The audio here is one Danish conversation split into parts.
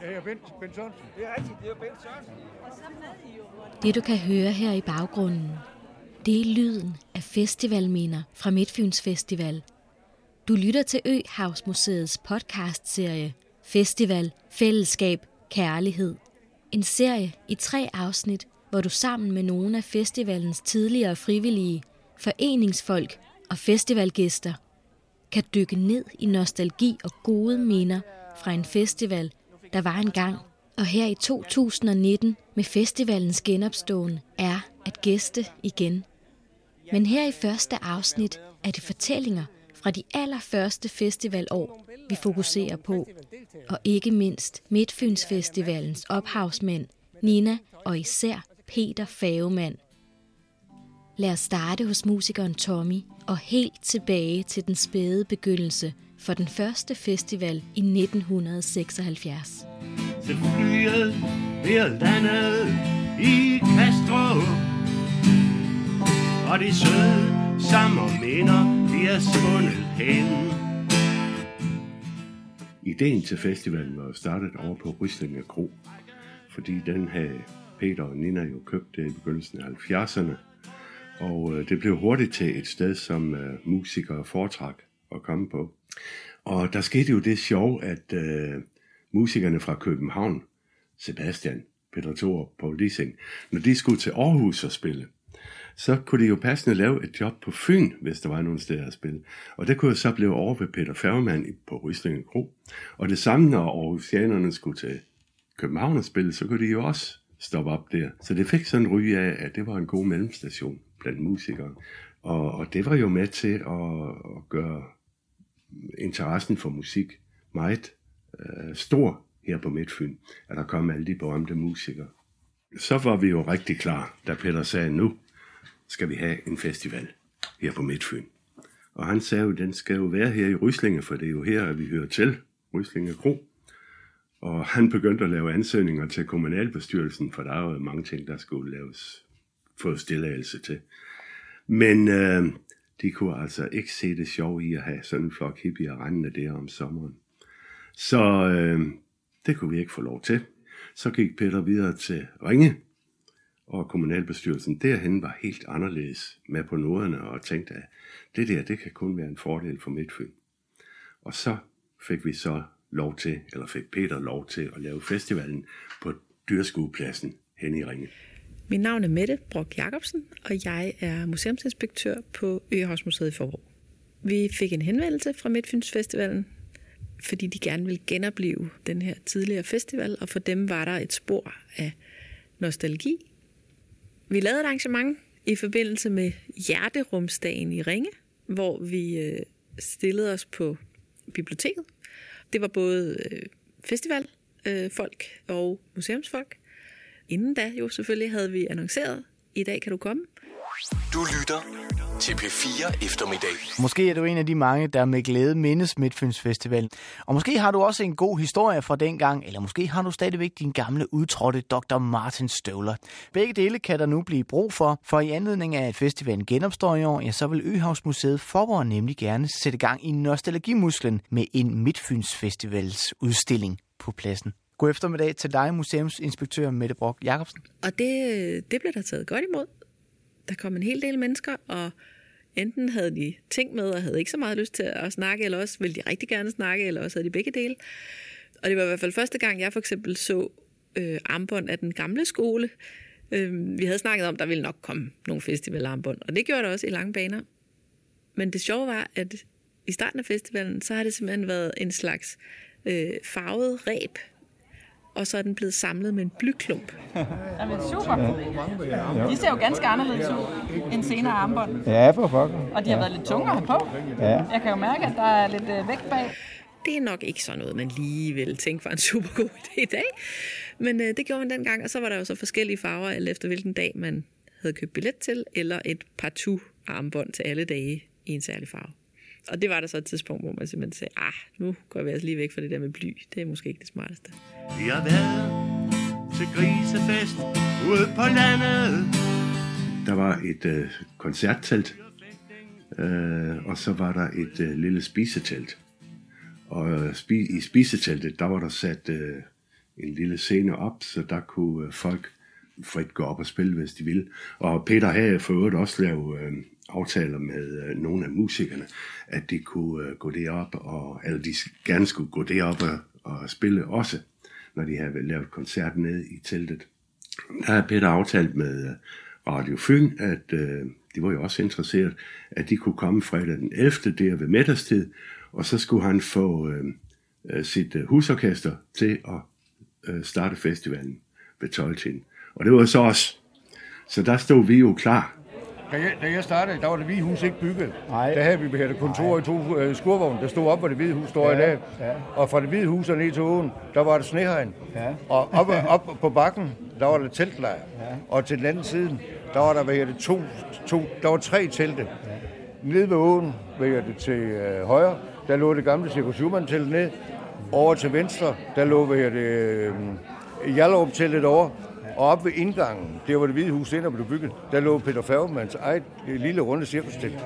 Ja, jeg er Bent, Bent Sørensen. Det er rigtigt, det er Bent Sørensen. Det du kan høre her i baggrunden, det er lyden af festivalminder fra Midtfyns Festival. Du lytter til Øhavsmuseets podcastserie Festival, Fællesskab, Kærlighed. En serie i tre afsnit, hvor du sammen med nogle af festivalens tidligere frivillige, foreningsfolk og festivalgæster kan dykke ned i nostalgi og gode minder fra en festival, der var engang. Og her i 2019 med festivalens genopståen er at gæste igen. Men her i første afsnit er det fortællinger fra de allerførste festivalår, vi fokuserer på. Og ikke mindst Midtfyns Festivalens ophavsmænd, Nina og især Peter Favemand. Lad os starte hos musikeren Tommy og helt tilbage til den spæde begyndelse for den første festival i 1976. Så flyet bliver landet i Castro Og de søde sommerminder, de er svundet hen Ideen til festivalen var startet over på Ryslinge Kro, fordi den havde Peter og Nina jo købt det i begyndelsen af 70'erne. Og øh, det blev hurtigt til et sted, som øh, musikere foretrak at komme på. Og der skete jo det sjov, at øh, musikerne fra København, Sebastian, Peter Thor og Paul Dissing, når de skulle til Aarhus og spille, så kunne de jo passende lave et job på Fyn, hvis der var nogle steder at spille. Og det kunne jo så blive over ved Peter Færgemann på Ryslinge Kro. Og det samme, når Aarhusianerne skulle til København og spille, så kunne de jo også stoppe op der. Så det fik sådan en ry af, at det var en god mellemstation blandt musikere. Og, og det var jo med til at, at gøre interessen for musik meget øh, stor her på Midtfyn, at der kom alle de berømte musikere. Så var vi jo rigtig klar, da Peter sagde, nu skal vi have en festival her på Midtfyn. Og han sagde jo, den skal jo være her i Ryslinge, for det er jo her, at vi hører til, Ryslinge Kro. Og han begyndte at lave ansøgninger til kommunalbestyrelsen, for der var jo mange ting, der skulle laves, få stillagelse til. Men øh, de kunne altså ikke se det sjov i at have sådan en flok hippier rendende der om sommeren. Så øh, det kunne vi ikke få lov til. Så gik Peter videre til Ringe, og kommunalbestyrelsen derhen var helt anderledes med på noderne og tænkte, at det der, det kan kun være en fordel for Midtfyn. Og så fik vi så lov til, eller fik Peter lov til at lave festivalen på dyrskuepladsen hen i Ringe. Mit navn er Mette Brock Jacobsen, og jeg er museumsinspektør på Øhavsmuseet i Forborg. Vi fik en henvendelse fra Midtfyns Festivalen, fordi de gerne ville genopleve den her tidligere festival, og for dem var der et spor af nostalgi. Vi lavede et arrangement i forbindelse med Hjerterumsdagen i Ringe, hvor vi øh, stillede os på biblioteket. Det var både øh, festivalfolk øh, og museumsfolk. Inden da jo selvfølgelig havde vi annonceret, i dag kan du komme. Du lytter til P4 eftermiddag. Måske er du en af de mange, der med glæde mindes Midtfyns Festival. Og måske har du også en god historie fra dengang, eller måske har du stadigvæk din gamle udtrådte Dr. Martin Støvler. Begge dele kan der nu blive brug for, for i anledning af, at festivalen genopstår i år, ja, så vil Øhavsmuseet Forborg nemlig gerne sætte gang i nostalgimusklen med en Midtfyns Festivals udstilling på pladsen. God eftermiddag til dig, museumsinspektør Mette Brock Jacobsen. Og det, det blev der taget godt imod. Der kom en hel del mennesker, og enten havde de ting med og havde ikke så meget lyst til at snakke, eller også ville de rigtig gerne snakke, eller også havde de begge dele. Og det var i hvert fald første gang, jeg for eksempel så øh, armbånd af den gamle skole. Øh, vi havde snakket om, at der ville nok komme nogle festivalarmbånd, og det gjorde der også i lange baner. Men det sjove var, at i starten af festivalen, så har det simpelthen været en slags øh, farvet ræb, og så er den blevet samlet med en blyklump. Jamen, super. De ser jo ganske anderledes ud end senere armbånd. Ja, for fuck. Og de har været lidt tungere at have på. Ja. Jeg kan jo mærke, at der er lidt øh, vægt bag. Det er nok ikke sådan noget, man lige vil tænke var en super god idé i dag. Men øh, det gjorde man dengang, og så var der jo så forskellige farver, alt efter hvilken dag man havde købt billet til, eller et partout armbånd til alle dage i en særlig farve. Og det var der så et tidspunkt, hvor man simpelthen sagde, ah, nu går vi altså lige væk fra det der med bly. Det er måske ikke det smarteste. Vi har været til grisefest ude på landet. Der var et øh, koncerttelt, øh, og så var der et øh, lille spisetelt. Og øh, spi- i spiseteltet, der var der sat øh, en lille scene op, så der kunne øh, folk frit gå op og spille, hvis de ville. Og Peter havde for øvrigt også lavet øh, aftaler med øh, nogle af musikerne, at de kunne øh, gå derop, og, eller de gerne skulle gå derop og, og spille også, når de havde lavet koncert nede i teltet. Der har Peter aftalt med øh, Radio Fyn, at øh, de var jo også interesseret, at de kunne komme fredag den 11. der ved middagstid, og så skulle han få øh, øh sit øh, husorkester til at øh, starte festivalen ved 12. Og det var så os. Så der stod vi jo klar. Da jeg, da jeg startede, der var det hvide hus ikke bygget. Nej. Der havde vi et kontor i to øh, skurvogne, der stod op, hvor det hvide hus står Ja, i dag. ja. Og fra det hvide hus og ned til åen, der var der snehegn. Ja. Og op, op på bakken, der var der teltlejr. Og til den anden side, der var der hvad det, to, to, der var tre telte. Nede ved åen, hvad det, til øh, højre, der lå det gamle Cirkus Schumann telt ned. Over til venstre, der lå hvad det, øh, Jallerup teltet over. Og op ved indgangen, der hvor det hvide hus ender blev bygget, der lå Peter Færgemanns eget lille runde cirkustelt.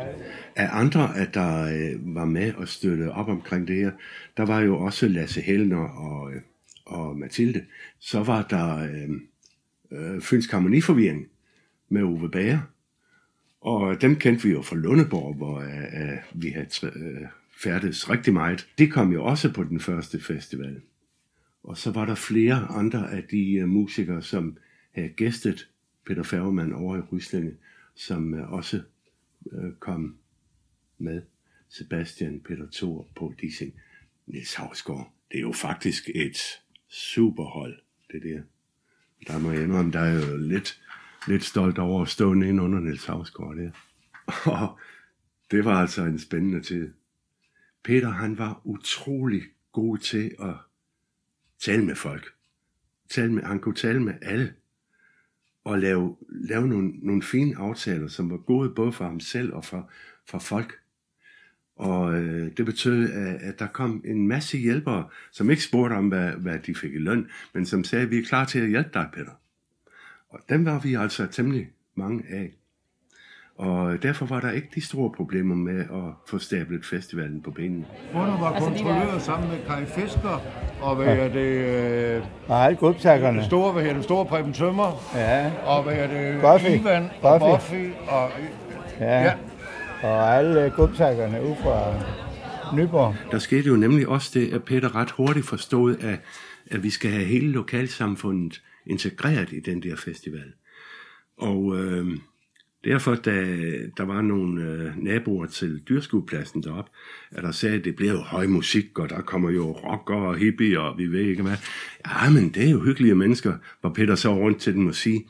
af andre, at der øh, var med og støtte op omkring det her, der var jo også Lasse Helner og, øh, og Mathilde. Så var der øh, øh, Fyns Harmoniforvirring med Uwe Bager. Og dem kendte vi jo fra Lundeborg, hvor øh, øh vi havde øh, færdes rigtig meget. Det kom jo også på den første festival. Og så var der flere andre af de øh, musikere, som havde gæstet Peter Færgemann over i Ryslinge, som øh, også øh, kom med. Sebastian, Peter Thor, Paul Dissing, Niels Havsgaard. Det er jo faktisk et superhold, det der. Der må jeg indrømme, der er jo lidt, lidt stolt over at stå inde under Niels Havsgaard der. Og det var altså en spændende tid. Peter, han var utrolig god til at tale med folk. Tale med, han kunne tale med alle. Og lave, lave nogle, nogle fine aftaler, som var gode både for ham selv og for, for folk. Og øh, det betød, at, at der kom en masse hjælpere, som ikke spurgte om, hvad, hvad de fik i løn, men som sagde, vi er klar til at hjælpe dig, Peter. Og dem var vi altså temmelig mange af. Og derfor var der ikke de store problemer med at få stablet festivalen på benene. Bunden var Altså, kontrollør sammen med Kai Fisker, og hvad er det, øh, Nej, godtakkerne. store, hvad hedder det, store Preben Tømmer, Ja, og hvad er det, Buffy. Ivan, og Buffy. Buffy, og ja. Ja. Og alle godtakkerne ud fra Nyborg. Der skete jo nemlig også det, at Peter ret hurtigt forstod, at, at vi skal have hele lokalsamfundet integreret i den der festival. Og øh, derfor, da der var nogle øh, naboer til dyrskuepladsen derop, at der sagde, at det bliver jo høj musik, og der kommer jo rocker og hippie, og vi ved ikke hvad. Ja, men det er jo hyggelige mennesker, var Peter så rundt til dem og sige,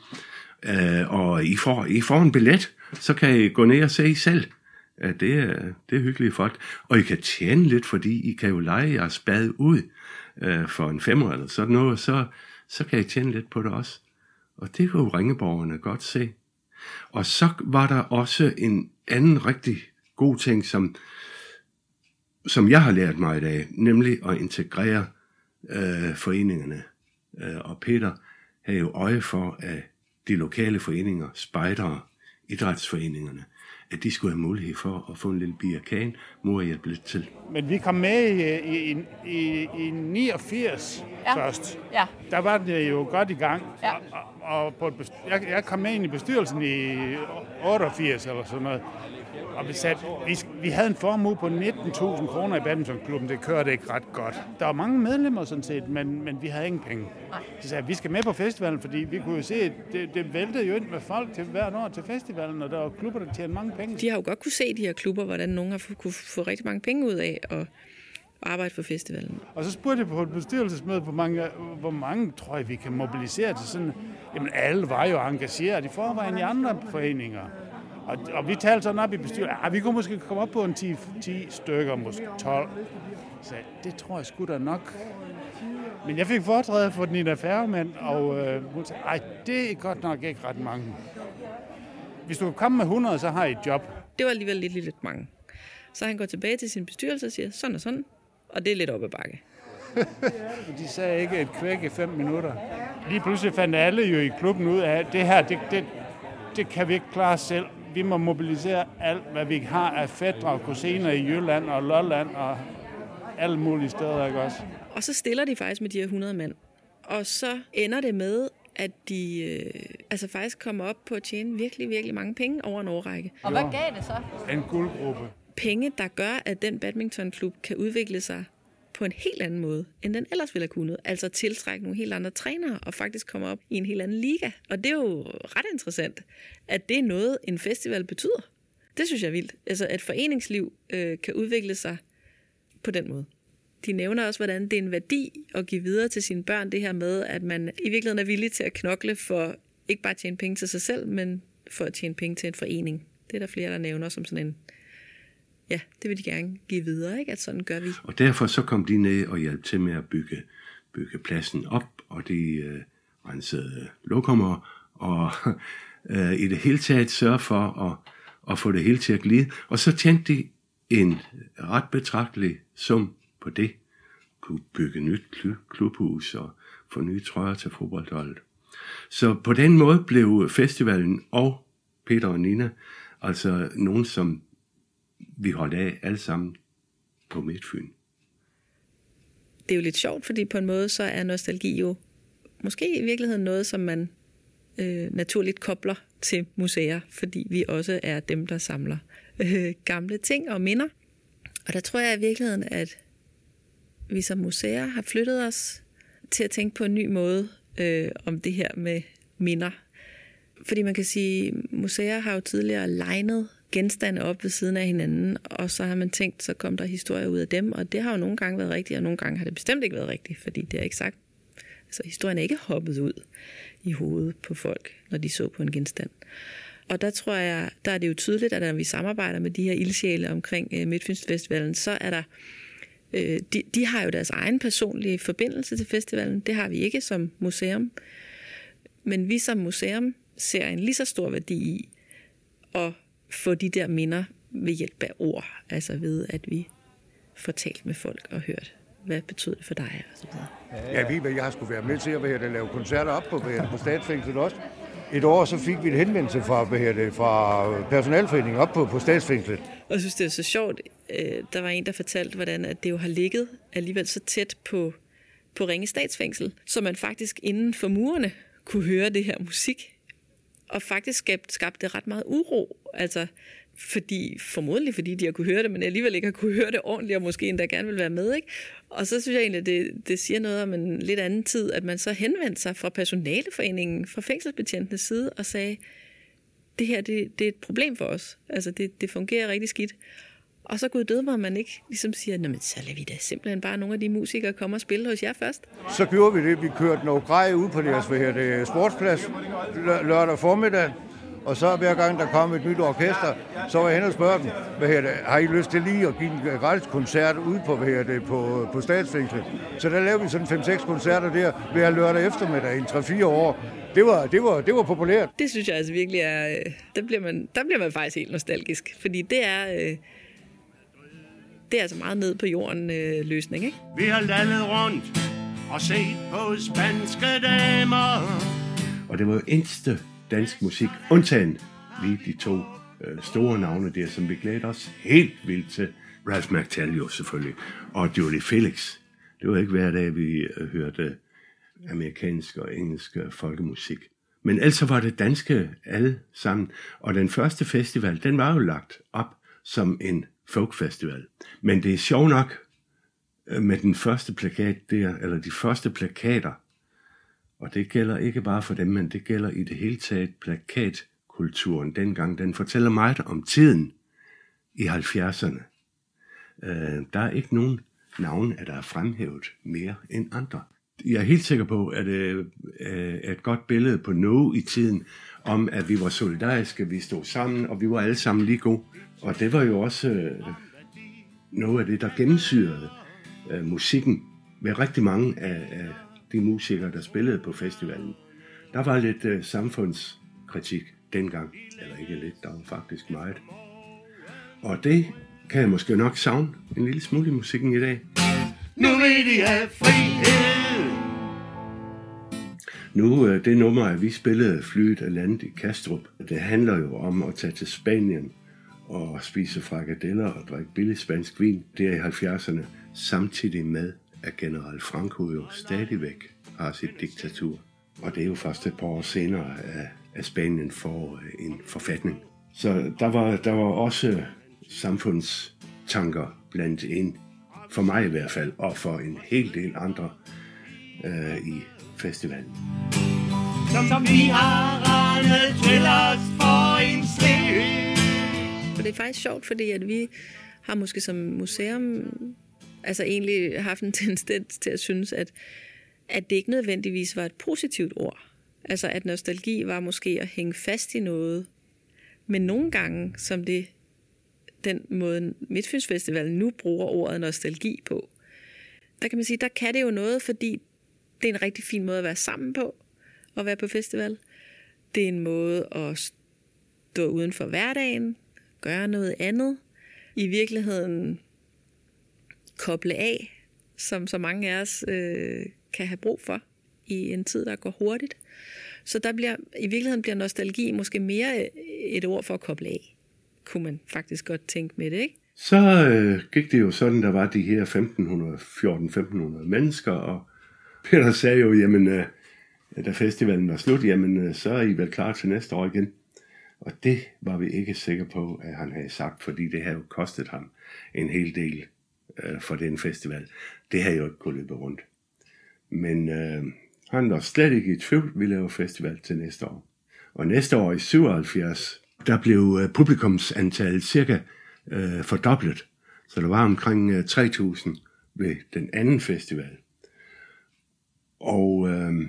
øh, og I får, I får en billet, så kan I gå ned og se I selv Ja, det er, det er hyggelige folk. Og I kan tjene lidt, fordi I kan jo lege jeres bad ud øh, for en femmer eller sådan noget, så, så kan I tjene lidt på det også. Og det kunne jo ringeborgerne godt se. Og så var der også en anden rigtig god ting, som, som jeg har lært mig i dag, nemlig at integrere øh, foreningerne. Øh, og Peter havde jo øje for, at de lokale foreninger, spejdere, idrætsforeningerne, at de skulle have mulighed for at få en lille bier kagen, mor hjælpe lidt til. Men vi kom med i, i, i, i 89 Ja. først. Ja. Der var det jo godt i gang. Ja. Og, og på et jeg, jeg kom med ind i bestyrelsen i 88 eller sådan noget. Og vi, satte, vi, vi havde en formue på 19.000 kroner i badmintonklubben. Det kørte ikke ret godt. Der var mange medlemmer sådan set, men, men vi havde ingen penge. Så sagde vi skal med på festivalen, fordi vi kunne jo se, at det, det væltede jo ind med folk til hvert år til festivalen, og der var klubber, der tjente mange penge. De har jo godt kunne se de her klubber, hvordan nogen har kunne få rigtig mange penge ud af at arbejde for festivalen. Og så spurgte jeg på et bestyrelsesmøde, hvor mange, hvor mange tror jeg, vi kan mobilisere til sådan... Jamen, alle var jo engageret i forvejen i andre foreninger. Og, og vi talte sådan op i bestyrelsen, at vi kunne måske komme op på en 10, 10 stykker, måske 12. Så det tror jeg sgu da nok. Men jeg fik foretræde for Nina Færgemann, og øh, hun sagde, ej, det er godt nok ikke ret mange. Hvis du kan komme med 100, så har I et job. Det var alligevel lidt, lidt, lidt mange. Så han går tilbage til sin bestyrelse og siger, sådan og sådan, og det er lidt op ad bakke. De sagde ikke et kvæk i fem minutter. Lige pludselig fandt alle jo i klubben ud af, at det her, det, det, det kan vi ikke klare selv. Vi må mobilisere alt, hvad vi har af fædre og kusiner i Jylland og Lolland og alle mulige steder, ikke også? Og så stiller de faktisk med de her 100 mand. Og så ender det med, at de øh, altså faktisk kommer op på at tjene virkelig, virkelig mange penge over en årrække. Og hvad gav det så? En guldgruppe. Penge, der gør, at den badmintonklub kan udvikle sig på en helt anden måde, end den ellers ville have kunnet. Altså tiltrække nogle helt andre trænere og faktisk komme op i en helt anden liga. Og det er jo ret interessant, at det er noget, en festival betyder. Det synes jeg er vildt. Altså, at foreningsliv øh, kan udvikle sig på den måde. De nævner også, hvordan det er en værdi at give videre til sine børn, det her med, at man i virkeligheden er villig til at knokle for ikke bare at tjene penge til sig selv, men for at tjene penge til en forening. Det er der flere, der nævner som sådan en, ja, det vil de gerne give videre, ikke? at sådan gør vi. Og derfor så kom de ned og hjalp til med at bygge, bygge pladsen op, og de øh, rensede lokummer, og øh, i det hele taget sørge for at, at få det hele til at glide. Og så tjente de en ret betragtelig sum på det. Kunne bygge nyt klubhus og få nye trøjer til fodboldholdet. Så på den måde blev festivalen og Peter og Nina altså nogen, som vi holdt af alle sammen på Midtfyn. Det er jo lidt sjovt, fordi på en måde så er nostalgi jo måske i virkeligheden noget, som man øh, naturligt kobler til museer, fordi vi også er dem, der samler øh, gamle ting og minder. Og der tror jeg i virkeligheden, at vi som museer har flyttet os til at tænke på en ny måde øh, om det her med minder. Fordi man kan sige, museer har jo tidligere legnet genstande op ved siden af hinanden, og så har man tænkt, så kom der historier ud af dem, og det har jo nogle gange været rigtigt, og nogle gange har det bestemt ikke været rigtigt, fordi det er ikke sagt. Altså historien er ikke hoppet ud i hovedet på folk, når de så på en genstand. Og der tror jeg, der er det jo tydeligt, at når vi samarbejder med de her ildsjæle omkring øh, Midtfynsfestivalen, så er der øh, de, de har jo deres egen personlige forbindelse til festivalen. Det har vi ikke som museum. Men vi som museum ser en lige så stor værdi i at få de der minder ved hjælp af ord. Altså ved, at vi får talt med folk og hørt, hvad betyder det for dig? Og så videre. Ja, vi, jeg har skulle være med til at, at lave koncerter op på, på statsfængslet også et år, så fik vi et henvendelse fra, hvad det, fra personalforeningen op på, på statsfængslet. Og jeg synes, det er så sjovt. Øh, der var en, der fortalte, hvordan at det jo har ligget alligevel så tæt på, på Ringe Statsfængsel, så man faktisk inden for murene kunne høre det her musik. Og faktisk skabte, skabte det ret meget uro. Altså, fordi, formodentlig fordi de har kunne høre det, men alligevel ikke har kunne høre det ordentligt, og måske endda gerne vil være med. Ikke? Og så synes jeg egentlig, det, det siger noget om en lidt anden tid, at man så henvendte sig fra personaleforeningen, fra fængselsbetjentenes side, og sagde, det her det, det er et problem for os. Altså, det, det fungerer rigtig skidt. Og så gud døde mig, at man ikke ligesom siger, men så lader vi da simpelthen bare nogle af de musikere komme og spille hos jer først. Så gjorde vi det. Vi kørte noget grej ud på deres hvad her, det, sportsplads lørdag formiddag. Og så hver gang der kom et nyt orkester, så var jeg hen og spørge dem, hvad her det, har I lyst til lige at give en gratis koncert ud på, hvad her det, på, på statsfængslet? Så der lavede vi sådan 5-6 koncerter der hver lørdag eftermiddag i 3-4 år. Det var, det, var, det var populært. Det synes jeg altså virkelig er, øh, der bliver man, der bliver man faktisk helt nostalgisk, fordi det er, øh, det er altså meget ned på jorden øh, løsning, ikke? Vi har landet rundt og set på spanske damer. Og det var jo eneste dansk musik, undtagen lige de to øh, store navne der, som vi glæder os helt vildt til. Ralph McTellio selvfølgelig, og Julie Felix. Det var ikke hver dag, vi øh, hørte amerikansk og engelsk øh, folkemusik. Men altså var det danske alle sammen. Og den første festival, den var jo lagt op som en folkfestival. Men det er sjovt nok øh, med den første plakat der, eller de første plakater, og det gælder ikke bare for dem, men det gælder i det hele taget plakatkulturen dengang. Den fortæller meget om tiden i 70'erne. Øh, der er ikke nogen navn, der er fremhævet mere end andre. Jeg er helt sikker på, at det er et godt billede på noget i tiden, om at vi var solidariske, vi stod sammen, og vi var alle sammen lige gode. Og det var jo også øh, noget af det, der gennemsyrede øh, musikken med rigtig mange af, af de musikere, der spillede på festivalen. Der var lidt øh, samfundskritik dengang, eller ikke lidt, der var faktisk meget. Og det kan jeg måske nok savne en lille smule i musikken i dag. Nu vil de have frihed! Nu, øh, det nummer, at vi spillede flyet af landet i Kastrup, det handler jo om at tage til Spanien og spise frikadeller og drikke billig spansk vin. der i 70'erne, samtidig med, at general Franco jo stadigvæk har sit diktatur. Og det er jo først et par år senere, at Spanien får øh, en forfatning. Så der var, der var også samfundstanker blandt ind, for mig i hvert fald, og for en hel del andre øh, i festivalen. Som vi har til os for en Og det er faktisk sjovt, fordi at vi har måske som museum altså egentlig haft en tendens til at synes, at, at det ikke nødvendigvis var et positivt ord. Altså at nostalgi var måske at hænge fast i noget. Men nogle gange, som det den måde Midtfynsfestivalen nu bruger ordet nostalgi på, der kan man sige, der kan det jo noget, fordi det er en rigtig fin måde at være sammen på, at være på festival. Det er en måde at stå uden for hverdagen, gøre noget andet. I virkeligheden koble af, som så mange af os øh, kan have brug for i en tid, der går hurtigt. Så der bliver, i virkeligheden bliver nostalgi måske mere øh, et ord for at koble af. Kunne man faktisk godt tænke med det, ikke? Så øh, gik det jo sådan, der var de her 1500, 14-1500 mennesker, og Peter sagde jo, jamen, øh, da festivalen var slut, jamen, øh, så er I vel klar til næste år igen. Og det var vi ikke sikre på, at han havde sagt, fordi det havde jo kostet ham en hel del øh, for den festival. Det havde jo ikke kunnet løbe rundt. Men øh, han var slet ikke i tvivl, vi laver festival til næste år. Og næste år i 77, der blev øh, publikumsantallet cirka øh, fordoblet. Så der var omkring øh, 3.000 ved den anden festival. Og, øh,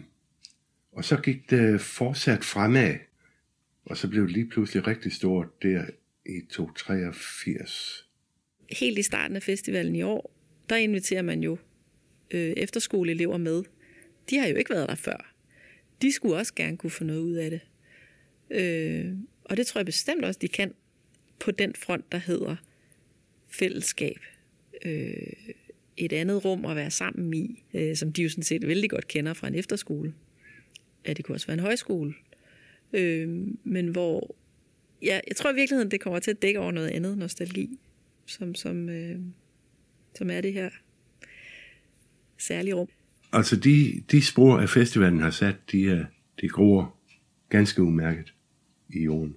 og så gik det fortsat fremad. Og så blev det lige pludselig rigtig stort der i 283. Helt i starten af festivalen i år, der inviterer man jo øh, efterskoleelever med. De har jo ikke været der før. De skulle også gerne kunne få noget ud af det. Øh, og det tror jeg bestemt også, de kan på den front, der hedder fællesskab. Øh, et andet rum at være sammen i, øh, som de jo sådan set vældig godt kender fra en efterskole. Ja, det kunne også være en højskole. Øh, men hvor, ja, jeg tror i virkeligheden, det kommer til at dække over noget andet nostalgi, som, som, øh, som er det her særlige rum. Altså de, de spor, af festivalen har sat, de, er, de gror ganske umærket i jorden.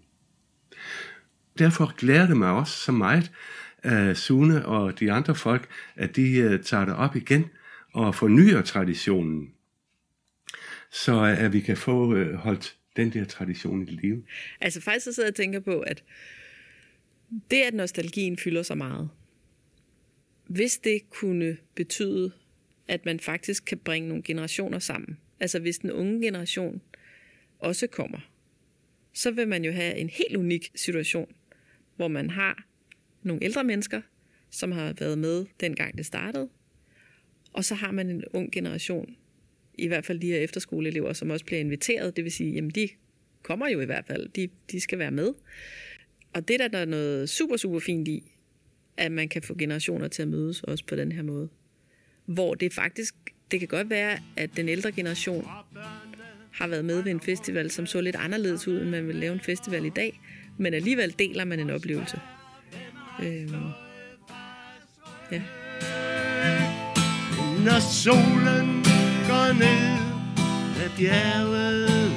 Derfor glæder det mig også så meget, at Sune og de andre folk, at de uh, tager det op igen og fornyer traditionen, så at vi kan få uh, holdt den der tradition i live. Altså faktisk så sidder jeg og tænker på, at det, at nostalgien fylder så meget, hvis det kunne betyde, at man faktisk kan bringe nogle generationer sammen, altså hvis den unge generation også kommer, så vil man jo have en helt unik situation, hvor man har nogle ældre mennesker, som har været med dengang det startede, og så har man en ung generation, i hvert fald de her efterskoleelever, som også bliver inviteret, det vil sige, jamen de kommer jo i hvert fald, de, de skal være med. Og det der, der er noget super, super fint i, at man kan få generationer til at mødes også på den her måde. Hvor det faktisk, det kan godt være, at den ældre generation har været med ved en festival, som så lidt anderledes ud, end man vil lave en festival i dag, men alligevel deler man en oplevelse. Øhm, ja. Når solen ned af bjerget.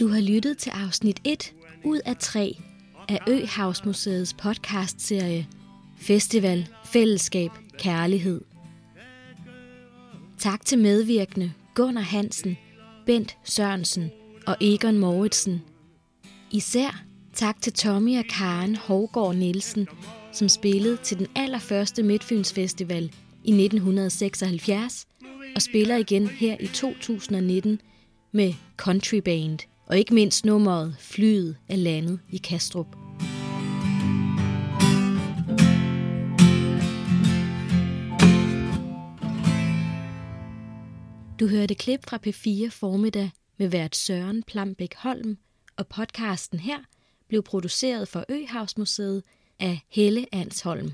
Du har lyttet til afsnit 1 ud af 3 af Øhavsmuseets podcastserie Festival, Fællesskab, Kærlighed. Tak til medvirkende Gunnar Hansen, Bent Sørensen og Egon Mauritsen. Især tak til Tommy og Karen Hågård Nielsen, som spillede til den allerførste Midtfyns Festival i 1976 og spiller igen her i 2019 med Country Band og ikke mindst nummeret Flyet er landet i Kastrup. Du hørte klip fra P4 formiddag med vært Søren Plambæk Holm, og podcasten her blev produceret for Øhavsmuseet af Helle Ansholm.